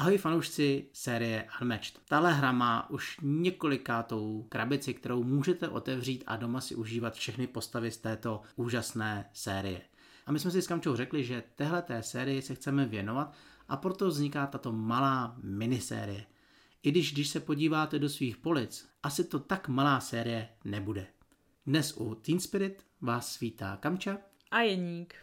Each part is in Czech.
Ahoj fanoušci série Unmatched. Tahle hra má už několikátou krabici, kterou můžete otevřít a doma si užívat všechny postavy z této úžasné série. A my jsme si s Kamčou řekli, že téhle té sérii se chceme věnovat a proto vzniká tato malá minisérie. I když, když se podíváte do svých polic, asi to tak malá série nebude. Dnes u Teen Spirit vás svítá Kamča a Jeník.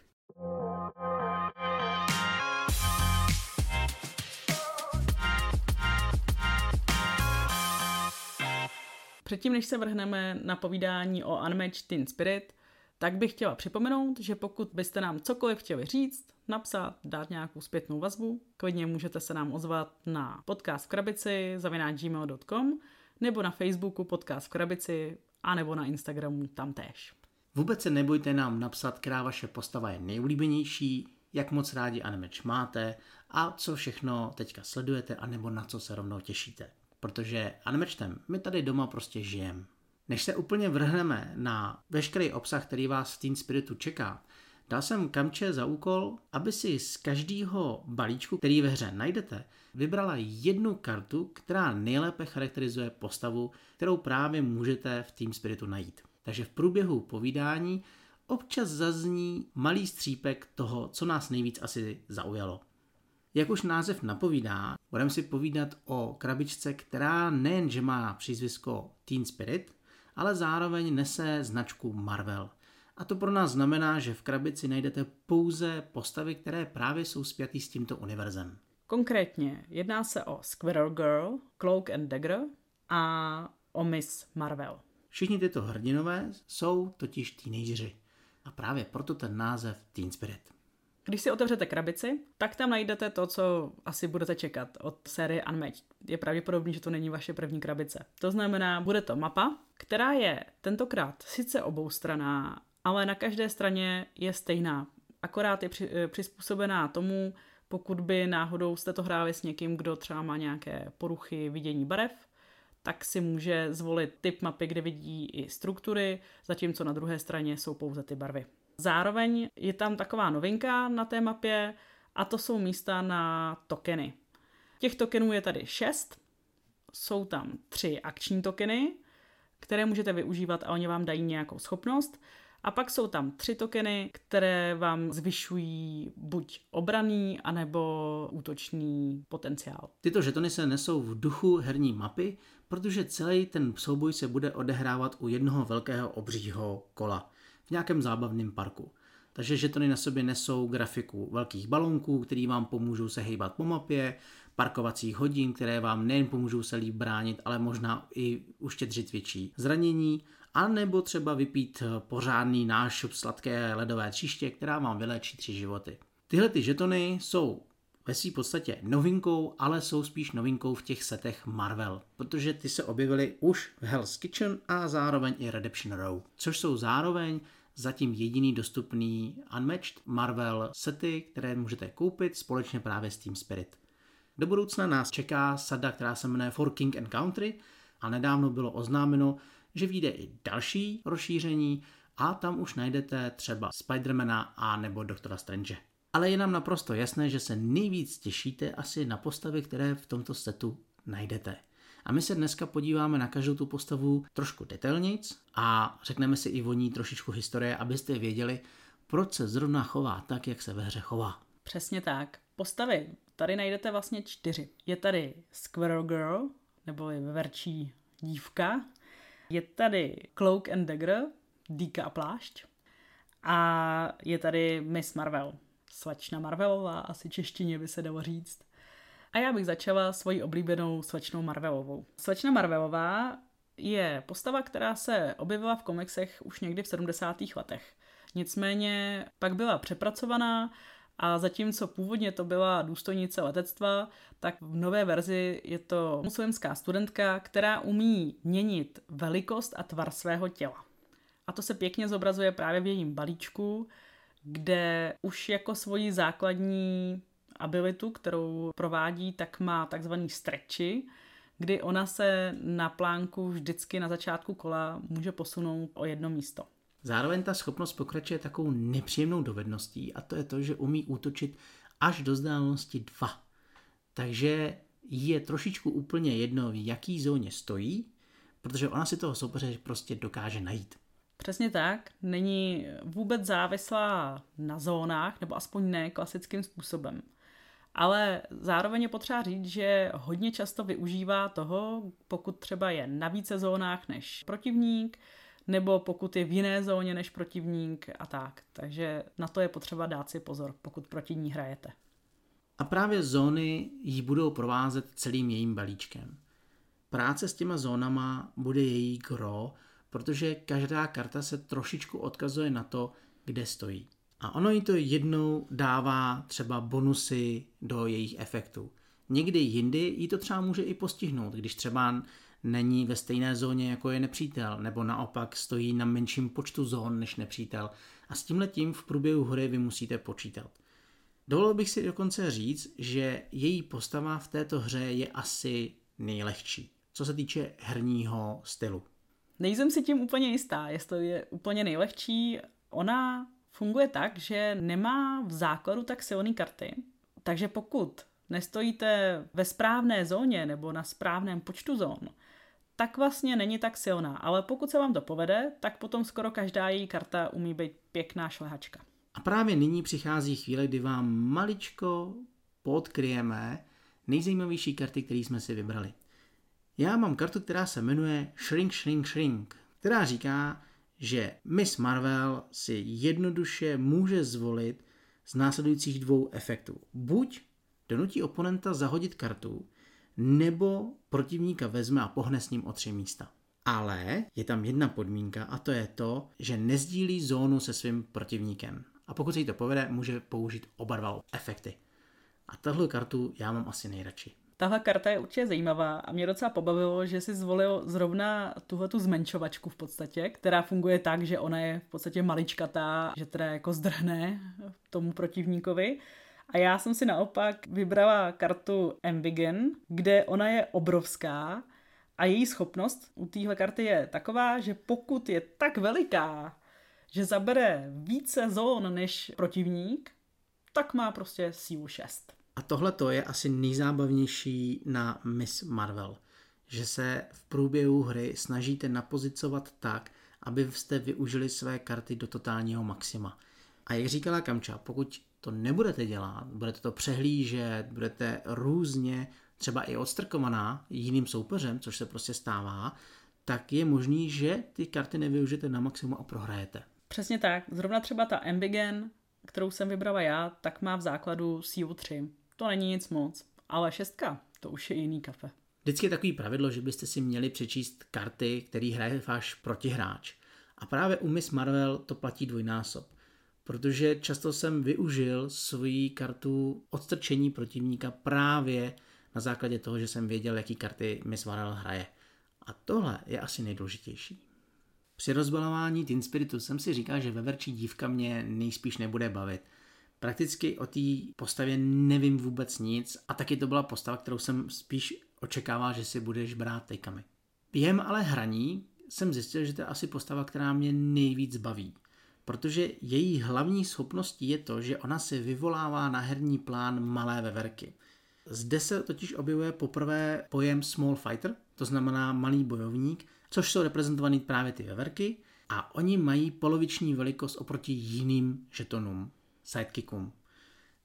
Předtím, než se vrhneme na povídání o Unmatched Teen Spirit, tak bych chtěla připomenout, že pokud byste nám cokoliv chtěli říct, napsat, dát nějakou zpětnou vazbu, klidně můžete se nám ozvat na podcast v krabici zavináč.gmail.com nebo na Facebooku podcast v krabici a nebo na Instagramu tam též. Vůbec se nebojte nám napsat, která vaše postava je nejulíbenější, jak moc rádi Unmatched máte a co všechno teďka sledujete a nebo na co se rovnou těšíte protože Unmatchedem my tady doma prostě žijeme. Než se úplně vrhneme na veškerý obsah, který vás v Teen Spiritu čeká, dal jsem Kamče za úkol, aby si z každého balíčku, který ve hře najdete, vybrala jednu kartu, která nejlépe charakterizuje postavu, kterou právě můžete v Team Spiritu najít. Takže v průběhu povídání občas zazní malý střípek toho, co nás nejvíc asi zaujalo. Jak už název napovídá, budeme si povídat o krabičce, která nejenže má přízvisko Teen Spirit, ale zároveň nese značku Marvel. A to pro nás znamená, že v krabici najdete pouze postavy, které právě jsou spjatý s tímto univerzem. Konkrétně jedná se o Squirrel Girl, Cloak and Dagger a o Miss Marvel. Všichni tyto hrdinové jsou totiž teenageři. A právě proto ten název Teen Spirit. Když si otevřete krabici, tak tam najdete to, co asi budete čekat od série Unmatched. Je pravděpodobný, že to není vaše první krabice. To znamená, bude to mapa, která je tentokrát sice oboustraná, ale na každé straně je stejná. Akorát je při, eh, přizpůsobená tomu, pokud by náhodou jste to hráli s někým, kdo třeba má nějaké poruchy vidění barev, tak si může zvolit typ mapy, kde vidí i struktury, zatímco na druhé straně jsou pouze ty barvy. Zároveň je tam taková novinka na té mapě a to jsou místa na tokeny. Těch tokenů je tady šest, jsou tam tři akční tokeny, které můžete využívat a oni vám dají nějakou schopnost. A pak jsou tam tři tokeny, které vám zvyšují buď obraný, anebo útočný potenciál. Tyto žetony se nesou v duchu herní mapy, protože celý ten souboj se bude odehrávat u jednoho velkého obřího kola v nějakém zábavném parku. Takže žetony na sobě nesou grafiku velkých balónků, který vám pomůžou se hýbat po mapě, parkovacích hodin, které vám nejen pomůžou se líp bránit, ale možná i uštědřit větší zranění, a nebo třeba vypít pořádný nášup sladké ledové tříště, která vám vylečí tři životy. Tyhle ty žetony jsou ve své podstatě novinkou, ale jsou spíš novinkou v těch setech Marvel, protože ty se objevily už v Hell's Kitchen a zároveň i Redemption Row, což jsou zároveň zatím jediný dostupný Unmatched Marvel sety, které můžete koupit společně právě s Team Spirit. Do budoucna nás čeká sada, která se jmenuje For King and Country a nedávno bylo oznámeno, že vyjde i další rozšíření a tam už najdete třeba Spidermana a nebo Doktora Strange. Ale je nám naprosto jasné, že se nejvíc těšíte asi na postavy, které v tomto setu najdete. A my se dneska podíváme na každou tu postavu trošku detailnějc a řekneme si i o ní trošičku historie, abyste věděli, proč se zrovna chová tak, jak se ve hře chová. Přesně tak. Postavy tady najdete vlastně čtyři. Je tady Squirrel Girl, nebo verčí dívka. Je tady Cloak and Dagger, dýka a plášť. A je tady Miss Marvel, slečna Marvelová, asi češtině by se dalo říct. A já bych začala svojí oblíbenou slečnou Marvelovou. Slečna Marvelová je postava, která se objevila v komiksech už někdy v 70. letech. Nicméně pak byla přepracovaná a zatímco původně to byla důstojnice letectva, tak v nové verzi je to muslimská studentka, která umí měnit velikost a tvar svého těla. A to se pěkně zobrazuje právě v jejím balíčku, kde už jako svoji základní abilitu, kterou provádí, tak má takzvaný stretchy, kdy ona se na plánku vždycky na začátku kola může posunout o jedno místo. Zároveň ta schopnost pokračuje takovou nepříjemnou dovedností a to je to, že umí útočit až do vzdálenosti 2. takže je trošičku úplně jedno, v jaký zóně stojí, protože ona si toho soupeře prostě dokáže najít. Přesně tak, není vůbec závislá na zónách, nebo aspoň ne klasickým způsobem. Ale zároveň je potřeba říct, že hodně často využívá toho, pokud třeba je na více zónách než protivník, nebo pokud je v jiné zóně než protivník a tak. Takže na to je potřeba dát si pozor, pokud proti ní hrajete. A právě zóny ji budou provázet celým jejím balíčkem. Práce s těma zónama bude její gro, protože každá karta se trošičku odkazuje na to, kde stojí. A ono jí to jednou dává třeba bonusy do jejich efektů. Někdy jindy jí to třeba může i postihnout, když třeba není ve stejné zóně jako je nepřítel, nebo naopak stojí na menším počtu zón než nepřítel. A s tímhletím v průběhu hry vy musíte počítat. Dovolil bych si dokonce říct, že její postava v této hře je asi nejlehčí, co se týče herního stylu. Nejsem si tím úplně jistá, jestli je úplně nejlehčí. Ona funguje tak, že nemá v základu tak silné karty, takže pokud nestojíte ve správné zóně nebo na správném počtu zón, tak vlastně není tak silná. Ale pokud se vám to povede, tak potom skoro každá její karta umí být pěkná šlehačka. A právě nyní přichází chvíle, kdy vám maličko podkryjeme nejzajímavější karty, které jsme si vybrali. Já mám kartu, která se jmenuje Shrink, Shrink, Shrink, která říká, že Miss Marvel si jednoduše může zvolit z následujících dvou efektů. Buď donutí oponenta zahodit kartu, nebo protivníka vezme a pohne s ním o tři místa. Ale je tam jedna podmínka a to je to, že nezdílí zónu se svým protivníkem. A pokud se jí to povede, může použít oba dva efekty. A tahle kartu já mám asi nejradši. Tahle karta je určitě zajímavá a mě docela pobavilo, že si zvolil zrovna tuhle tu zmenšovačku v podstatě, která funguje tak, že ona je v podstatě maličkatá, že teda jako zdrhne tomu protivníkovi. A já jsem si naopak vybrala kartu Ambigen, kde ona je obrovská a její schopnost u téhle karty je taková, že pokud je tak veliká, že zabere více zón než protivník, tak má prostě sílu 6. A tohle to je asi nejzábavnější na Miss Marvel, že se v průběhu hry snažíte napozicovat tak, aby jste využili své karty do totálního maxima. A jak říkala Kamča, pokud to nebudete dělat, budete to přehlížet, budete různě třeba i odstrkovaná jiným soupeřem, což se prostě stává, tak je možný, že ty karty nevyužijete na maximum a prohrajete. Přesně tak. Zrovna třeba ta Ambigen, kterou jsem vybrala já, tak má v základu sílu 3. To není nic moc, ale šestka, to už je jiný kafe. Vždycky je takový pravidlo, že byste si měli přečíst karty, který hraje váš protihráč. A právě u Miss Marvel to platí dvojnásob. Protože často jsem využil svoji kartu odstrčení protivníka právě na základě toho, že jsem věděl, jaký karty Miss Marvel hraje. A tohle je asi nejdůležitější. Při rozbalování Teen Spiritu jsem si říkal, že veverčí dívka mě nejspíš nebude bavit. Prakticky o té postavě nevím vůbec nic a taky to byla postava, kterou jsem spíš očekával, že si budeš brát tejkami. Během ale hraní jsem zjistil, že to je asi postava, která mě nejvíc baví. Protože její hlavní schopností je to, že ona se vyvolává na herní plán malé veverky. Zde se totiž objevuje poprvé pojem small fighter, to znamená malý bojovník, což jsou reprezentovaný právě ty veverky a oni mají poloviční velikost oproti jiným žetonům, sidekickům.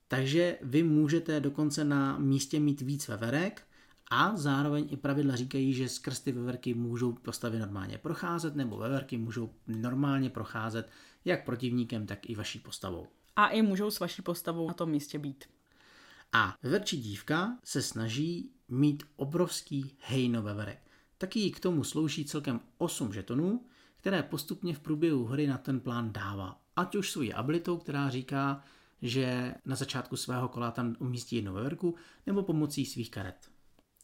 Takže vy můžete dokonce na místě mít víc veverek a zároveň i pravidla říkají, že skrz ty veverky můžou postavy normálně procházet nebo veverky můžou normálně procházet jak protivníkem, tak i vaší postavou. A i můžou s vaší postavou na tom místě být. A veverčí dívka se snaží mít obrovský hejno veverek. Taky jí k tomu slouží celkem 8 žetonů, které postupně v průběhu hry na ten plán dává. Ať už svojí abilitou, která říká, že na začátku svého kola tam umístí jednu veverku, nebo pomocí svých karet.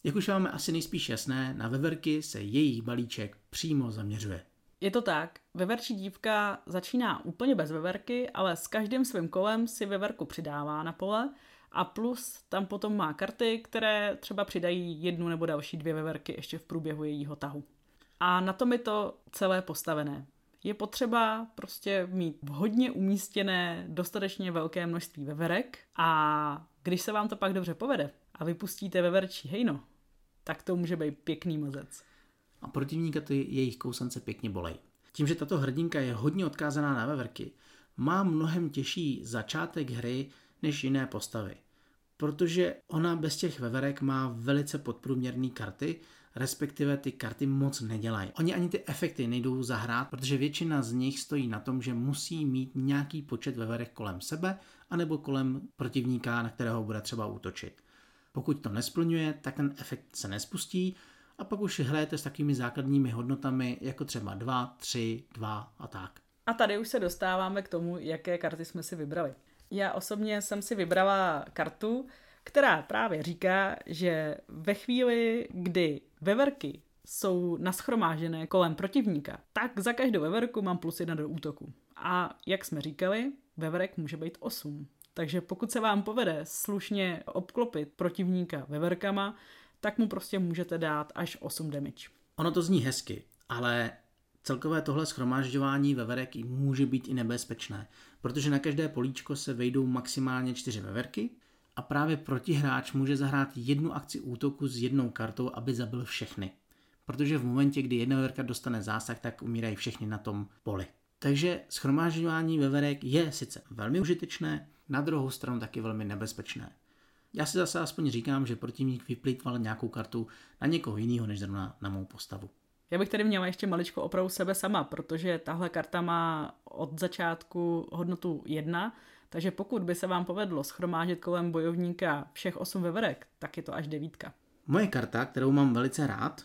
Jak už máme asi nejspíš jasné, na veverky se jejich balíček přímo zaměřuje. Je to tak, veverčí dívka začíná úplně bez veverky, ale s každým svým kolem si veverku přidává na pole a plus tam potom má karty, které třeba přidají jednu nebo další dvě veverky ještě v průběhu jejího tahu. A na tom je to celé postavené. Je potřeba prostě mít vhodně umístěné dostatečně velké množství veverek a když se vám to pak dobře povede a vypustíte veverčí hejno, tak to může být pěkný mazec. A protivníka ty jejich kousance pěkně bolej. Tím, že tato hrdinka je hodně odkázaná na veverky, má mnohem těžší začátek hry než jiné postavy. Protože ona bez těch veverek má velice podprůměrné karty, respektive ty karty moc nedělají. Oni ani ty efekty nejdou zahrát, protože většina z nich stojí na tom, že musí mít nějaký počet veverek kolem sebe, anebo kolem protivníka, na kterého bude třeba útočit. Pokud to nesplňuje, tak ten efekt se nespustí a pak už hrajete s takovými základními hodnotami, jako třeba 2, 3, 2 a tak. A tady už se dostáváme k tomu, jaké karty jsme si vybrali. Já osobně jsem si vybrala kartu, která právě říká, že ve chvíli, kdy veverky jsou naschromážené kolem protivníka, tak za každou veverku mám plus jedna do útoku. A jak jsme říkali, veverek může být 8. Takže pokud se vám povede slušně obklopit protivníka veverkama, tak mu prostě můžete dát až 8 damage. Ono to zní hezky, ale celkové tohle schromážďování veverek může být i nebezpečné, protože na každé políčko se vejdou maximálně čtyři veverky a právě protihráč může zahrát jednu akci útoku s jednou kartou, aby zabil všechny. Protože v momentě, kdy jedna veverka dostane zásah, tak umírají všechny na tom poli. Takže schromážďování veverek je sice velmi užitečné, na druhou stranu taky velmi nebezpečné. Já si zase aspoň říkám, že protivník vyplýtval nějakou kartu na někoho jiného než zrovna na mou postavu. Já bych tady měla ještě maličko opravu sebe sama, protože tahle karta má od začátku hodnotu 1, takže pokud by se vám povedlo schromážit kolem bojovníka všech 8 veverek, tak je to až devítka. Moje karta, kterou mám velice rád,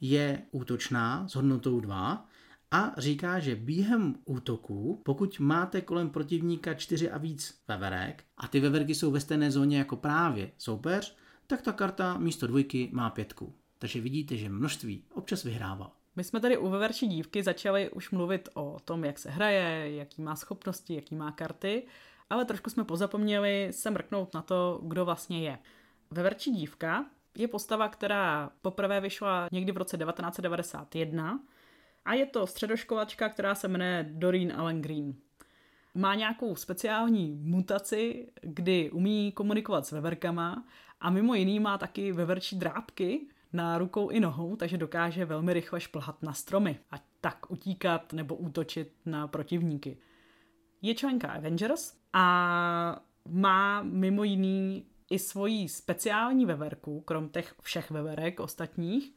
je útočná s hodnotou 2 a říká, že během útoku, pokud máte kolem protivníka 4 a víc veverek a ty veverky jsou ve stejné zóně jako právě soupeř, tak ta karta místo dvojky má pětku. Takže vidíte, že množství občas vyhrává. My jsme tady u veverčí dívky začali už mluvit o tom, jak se hraje, jaký má schopnosti, jaký má karty, ale trošku jsme pozapomněli se mrknout na to, kdo vlastně je. Veverčí dívka je postava, která poprvé vyšla někdy v roce 1991 a je to středoškolačka, která se jmenuje Doreen Allen Green. Má nějakou speciální mutaci, kdy umí komunikovat s veverkama a mimo jiný má taky veverčí drápky na rukou i nohou, takže dokáže velmi rychle šplhat na stromy a tak utíkat nebo útočit na protivníky. Je členka Avengers a má mimo jiný i svoji speciální veverku, krom těch všech veverek ostatních,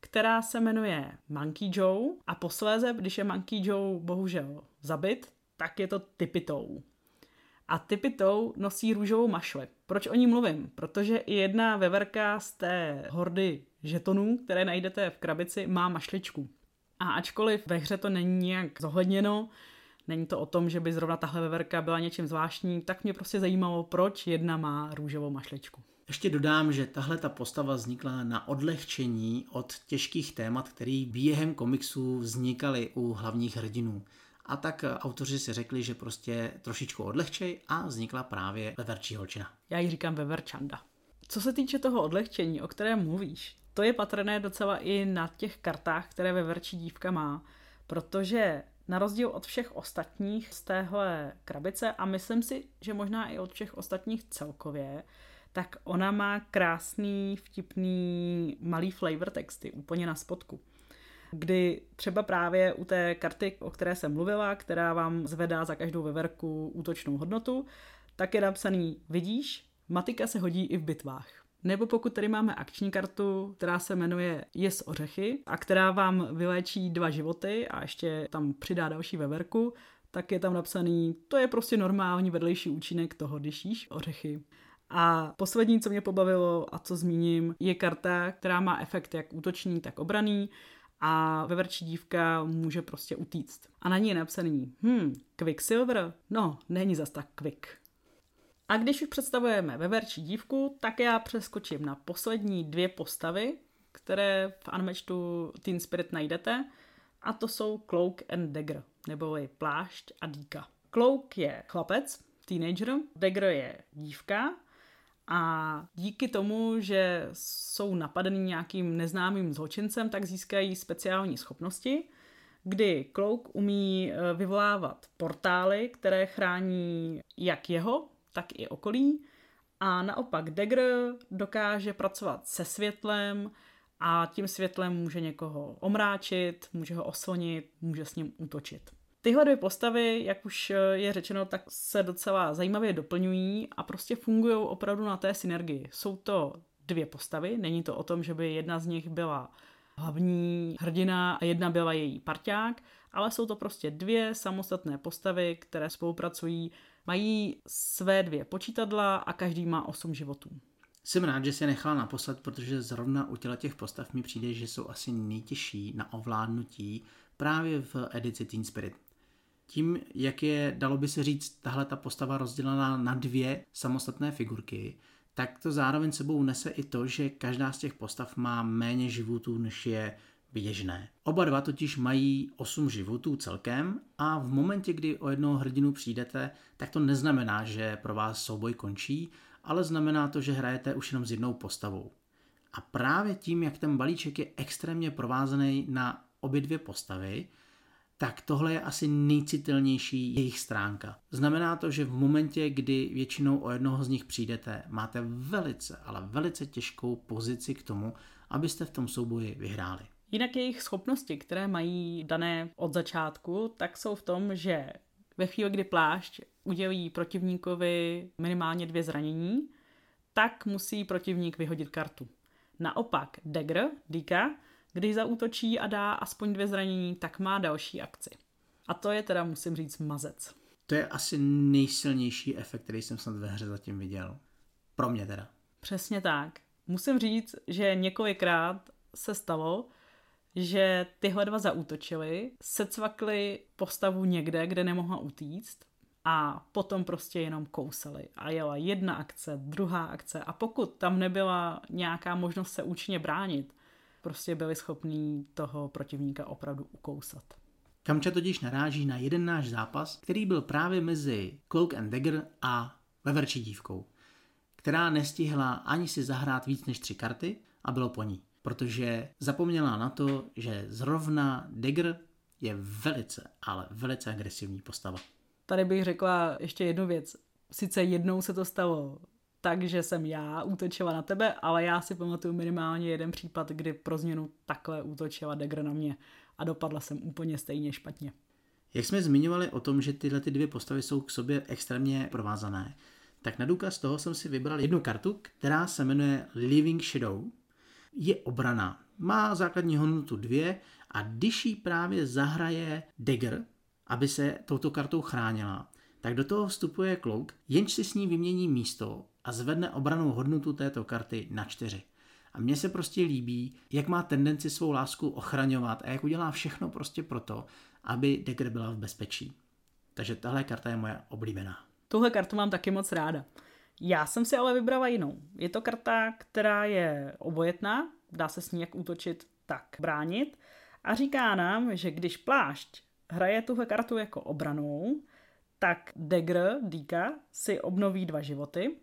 která se jmenuje Monkey Joe a posléze, když je Monkey Joe bohužel zabit, tak je to Tipitou. A Tipitou nosí růžovou mašli. Proč o ní mluvím? Protože i jedna veverka z té hordy žetonů, které najdete v krabici, má mašličku. A ačkoliv ve hře to není nějak zohledněno, není to o tom, že by zrovna tahle veverka byla něčím zvláštní, tak mě prostě zajímalo, proč jedna má růžovou mašličku. Ještě dodám, že tahle ta postava vznikla na odlehčení od těžkých témat, které během komiksů vznikaly u hlavních hrdinů. A tak autoři si řekli, že prostě trošičku odlehčej a vznikla právě Veverčí holčina. Já ji říkám Veverčanda. Co se týče toho odlehčení, o kterém mluvíš, to je patrné docela i na těch kartách, které Veverčí dívka má, protože na rozdíl od všech ostatních z téhle krabice a myslím si, že možná i od všech ostatních celkově, tak ona má krásný, vtipný, malý flavor texty úplně na spodku. Kdy třeba právě u té karty, o které jsem mluvila, která vám zvedá za každou veverku útočnou hodnotu, tak je napsaný, vidíš, matika se hodí i v bitvách. Nebo pokud tady máme akční kartu, která se jmenuje Jes ořechy a která vám vyléčí dva životy a ještě tam přidá další veverku, tak je tam napsaný, to je prostě normální vedlejší účinek toho, když jíš ořechy. A poslední, co mě pobavilo a co zmíním, je karta, která má efekt jak útočný, tak obraný a veverčí dívka může prostě utíct. A na ní je napsaný, hm, Quicksilver? No, není zas tak quick. A když už představujeme veverčí dívku, tak já přeskočím na poslední dvě postavy, které v Unmatchedu Teen Spirit najdete, a to jsou Cloak and Dagger, neboli plášť a dýka. Cloak je chlapec, teenager, Dagger je dívka a díky tomu, že jsou napadeni nějakým neznámým zločincem, tak získají speciální schopnosti, kdy Cloak umí eh, vyvolávat portály, které chrání jak jeho, tak i okolí A naopak Dagger dokáže pracovat se světlem a tím světlem může někoho omráčit, může ho oslnit, může s ním útočit. Tyhle dvě postavy, jak už je řečeno, tak se docela zajímavě doplňují a prostě fungují opravdu na té synergii. Jsou to dvě postavy, není to o tom, že by jedna z nich byla hlavní hrdina a jedna byla její parťák, ale jsou to prostě dvě samostatné postavy, které spolupracují, mají své dvě počítadla a každý má osm životů. Jsem rád, že se nechala naposled, protože zrovna u těla těch postav mi přijde, že jsou asi nejtěžší na ovládnutí právě v edici Teen Spirit. Tím, jak je, dalo by se říct, tahle ta postava rozdělená na dvě samostatné figurky, tak to zároveň sebou nese i to, že každá z těch postav má méně životů, než je běžné. Oba dva totiž mají 8 životů celkem a v momentě, kdy o jednoho hrdinu přijdete, tak to neznamená, že pro vás souboj končí, ale znamená to, že hrajete už jenom s jednou postavou. A právě tím, jak ten balíček je extrémně provázaný na obě dvě postavy, tak tohle je asi nejcitelnější jejich stránka. Znamená to, že v momentě, kdy většinou o jednoho z nich přijdete, máte velice, ale velice těžkou pozici k tomu, abyste v tom souboji vyhráli. Jinak jejich schopnosti, které mají dané od začátku, tak jsou v tom, že ve chvíli, kdy plášť udělí protivníkovi minimálně dvě zranění, tak musí protivník vyhodit kartu. Naopak Dagger, Dika, když zaútočí a dá aspoň dvě zranění, tak má další akci. A to je teda, musím říct, mazec. To je asi nejsilnější efekt, který jsem snad ve hře zatím viděl. Pro mě teda. Přesně tak. Musím říct, že několikrát se stalo, že tyhle dva zaútočili, secvakli postavu někde, kde nemohla utíct a potom prostě jenom kousali. A jela jedna akce, druhá akce a pokud tam nebyla nějaká možnost se účinně bránit, prostě byli schopní toho protivníka opravdu ukousat. Kamča totiž naráží na jeden náš zápas, který byl právě mezi Cloak and Dagger a Veverčí dívkou, která nestihla ani si zahrát víc než tři karty a bylo po ní, protože zapomněla na to, že zrovna Dagger je velice, ale velice agresivní postava. Tady bych řekla ještě jednu věc. Sice jednou se to stalo tak, že jsem já útočila na tebe, ale já si pamatuju minimálně jeden případ, kdy pro změnu takhle útočila Dagger na mě a dopadla jsem úplně stejně špatně. Jak jsme zmiňovali o tom, že tyhle ty dvě postavy jsou k sobě extrémně provázané, tak na důkaz toho jsem si vybral jednu kartu, která se jmenuje Living Shadow. Je obrana. Má základní hodnotu dvě a když ji právě zahraje Dagger, aby se touto kartou chránila, tak do toho vstupuje Cloak, jenž si s ní vymění místo a zvedne obranou hodnotu této karty na čtyři. A mně se prostě líbí, jak má tendenci svou lásku ochraňovat a jak udělá všechno prostě proto, aby Dagger byla v bezpečí. Takže tahle karta je moje oblíbená. Tuhle kartu mám taky moc ráda. Já jsem si ale vybrala jinou. Je to karta, která je obojetná, dá se s ní jak útočit, tak bránit. A říká nám, že když plášť hraje tuhle kartu jako obranou, tak Dagger, Dika, si obnoví dva životy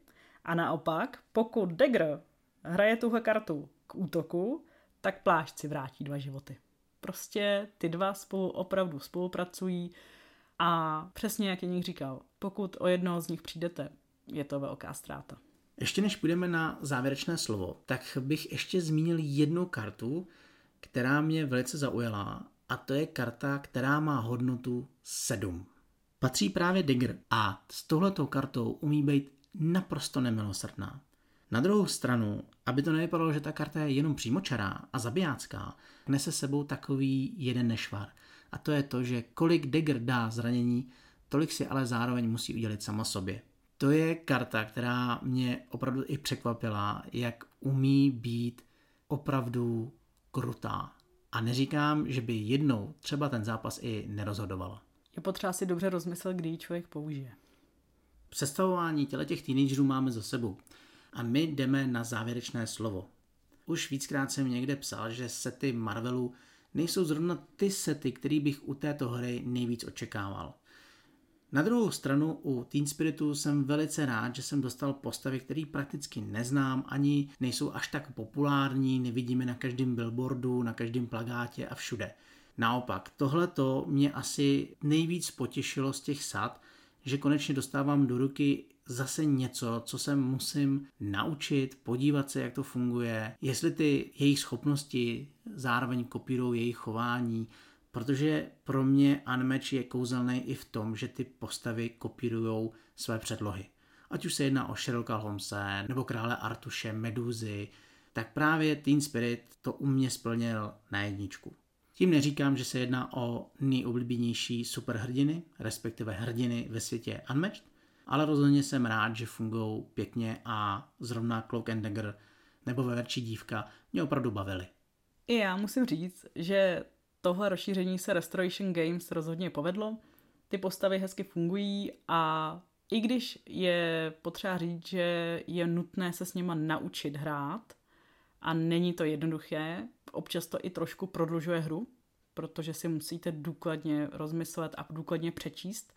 a naopak, pokud Dagger hraje tuhle kartu k útoku, tak plášť si vrátí dva životy. Prostě ty dva spolu opravdu spolupracují a přesně jak Jeník říkal, pokud o jednoho z nich přijdete, je to velká ztráta. Ještě než půjdeme na závěrečné slovo, tak bych ještě zmínil jednu kartu, která mě velice zaujala a to je karta, která má hodnotu 7. Patří právě Digger a s touhletou kartou umí být naprosto nemilosrdná. Na druhou stranu, aby to nevypadalo, že ta karta je jenom přímočará a zabijácká, nese sebou takový jeden nešvar. A to je to, že kolik Dagger dá zranění, tolik si ale zároveň musí udělit sama sobě. To je karta, která mě opravdu i překvapila, jak umí být opravdu krutá. A neříkám, že by jednou třeba ten zápas i nerozhodovala. Je potřeba si dobře rozmyslet, kdy ji člověk použije. Představování těle těch teenagerů máme za sebou a my jdeme na závěrečné slovo. Už víckrát jsem někde psal, že sety Marvelu nejsou zrovna ty sety, který bych u této hry nejvíc očekával. Na druhou stranu u Teen Spiritu jsem velice rád, že jsem dostal postavy, které prakticky neznám, ani nejsou až tak populární, nevidíme na každém billboardu, na každém plagátě a všude. Naopak, tohle to mě asi nejvíc potěšilo z těch sad, že konečně dostávám do ruky zase něco, co se musím naučit, podívat se, jak to funguje, jestli ty jejich schopnosti zároveň kopírují jejich chování, protože pro mě Unmatch je kouzelný i v tom, že ty postavy kopírují své předlohy. Ať už se jedná o Sherlocka Holmese, nebo krále Artuše, Meduzy, tak právě Teen Spirit to u mě splnil na jedničku. Tím neříkám, že se jedná o nejoblíbenější superhrdiny, respektive hrdiny ve světě Unmatched, ale rozhodně jsem rád, že fungují pěkně a zrovna Cloak and Dagger nebo Veverčí dívka mě opravdu bavily. I já musím říct, že tohle rozšíření se Restoration Games rozhodně povedlo. Ty postavy hezky fungují a i když je potřeba říct, že je nutné se s nima naučit hrát a není to jednoduché, občas to i trošku prodlužuje hru, protože si musíte důkladně rozmyslet a důkladně přečíst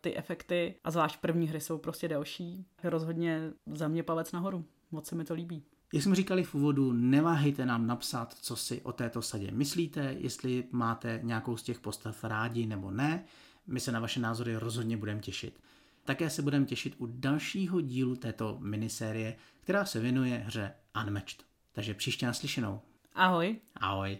ty efekty a zvlášť první hry jsou prostě delší. Rozhodně za mě palec nahoru. Moc se mi to líbí. Jak jsme říkali v úvodu, neváhejte nám napsat, co si o této sadě myslíte, jestli máte nějakou z těch postav rádi nebo ne. My se na vaše názory rozhodně budeme těšit. Také se budeme těšit u dalšího dílu této minisérie, která se věnuje hře Unmatched. Takže příště naslyšenou. Ahoj. Ahoj.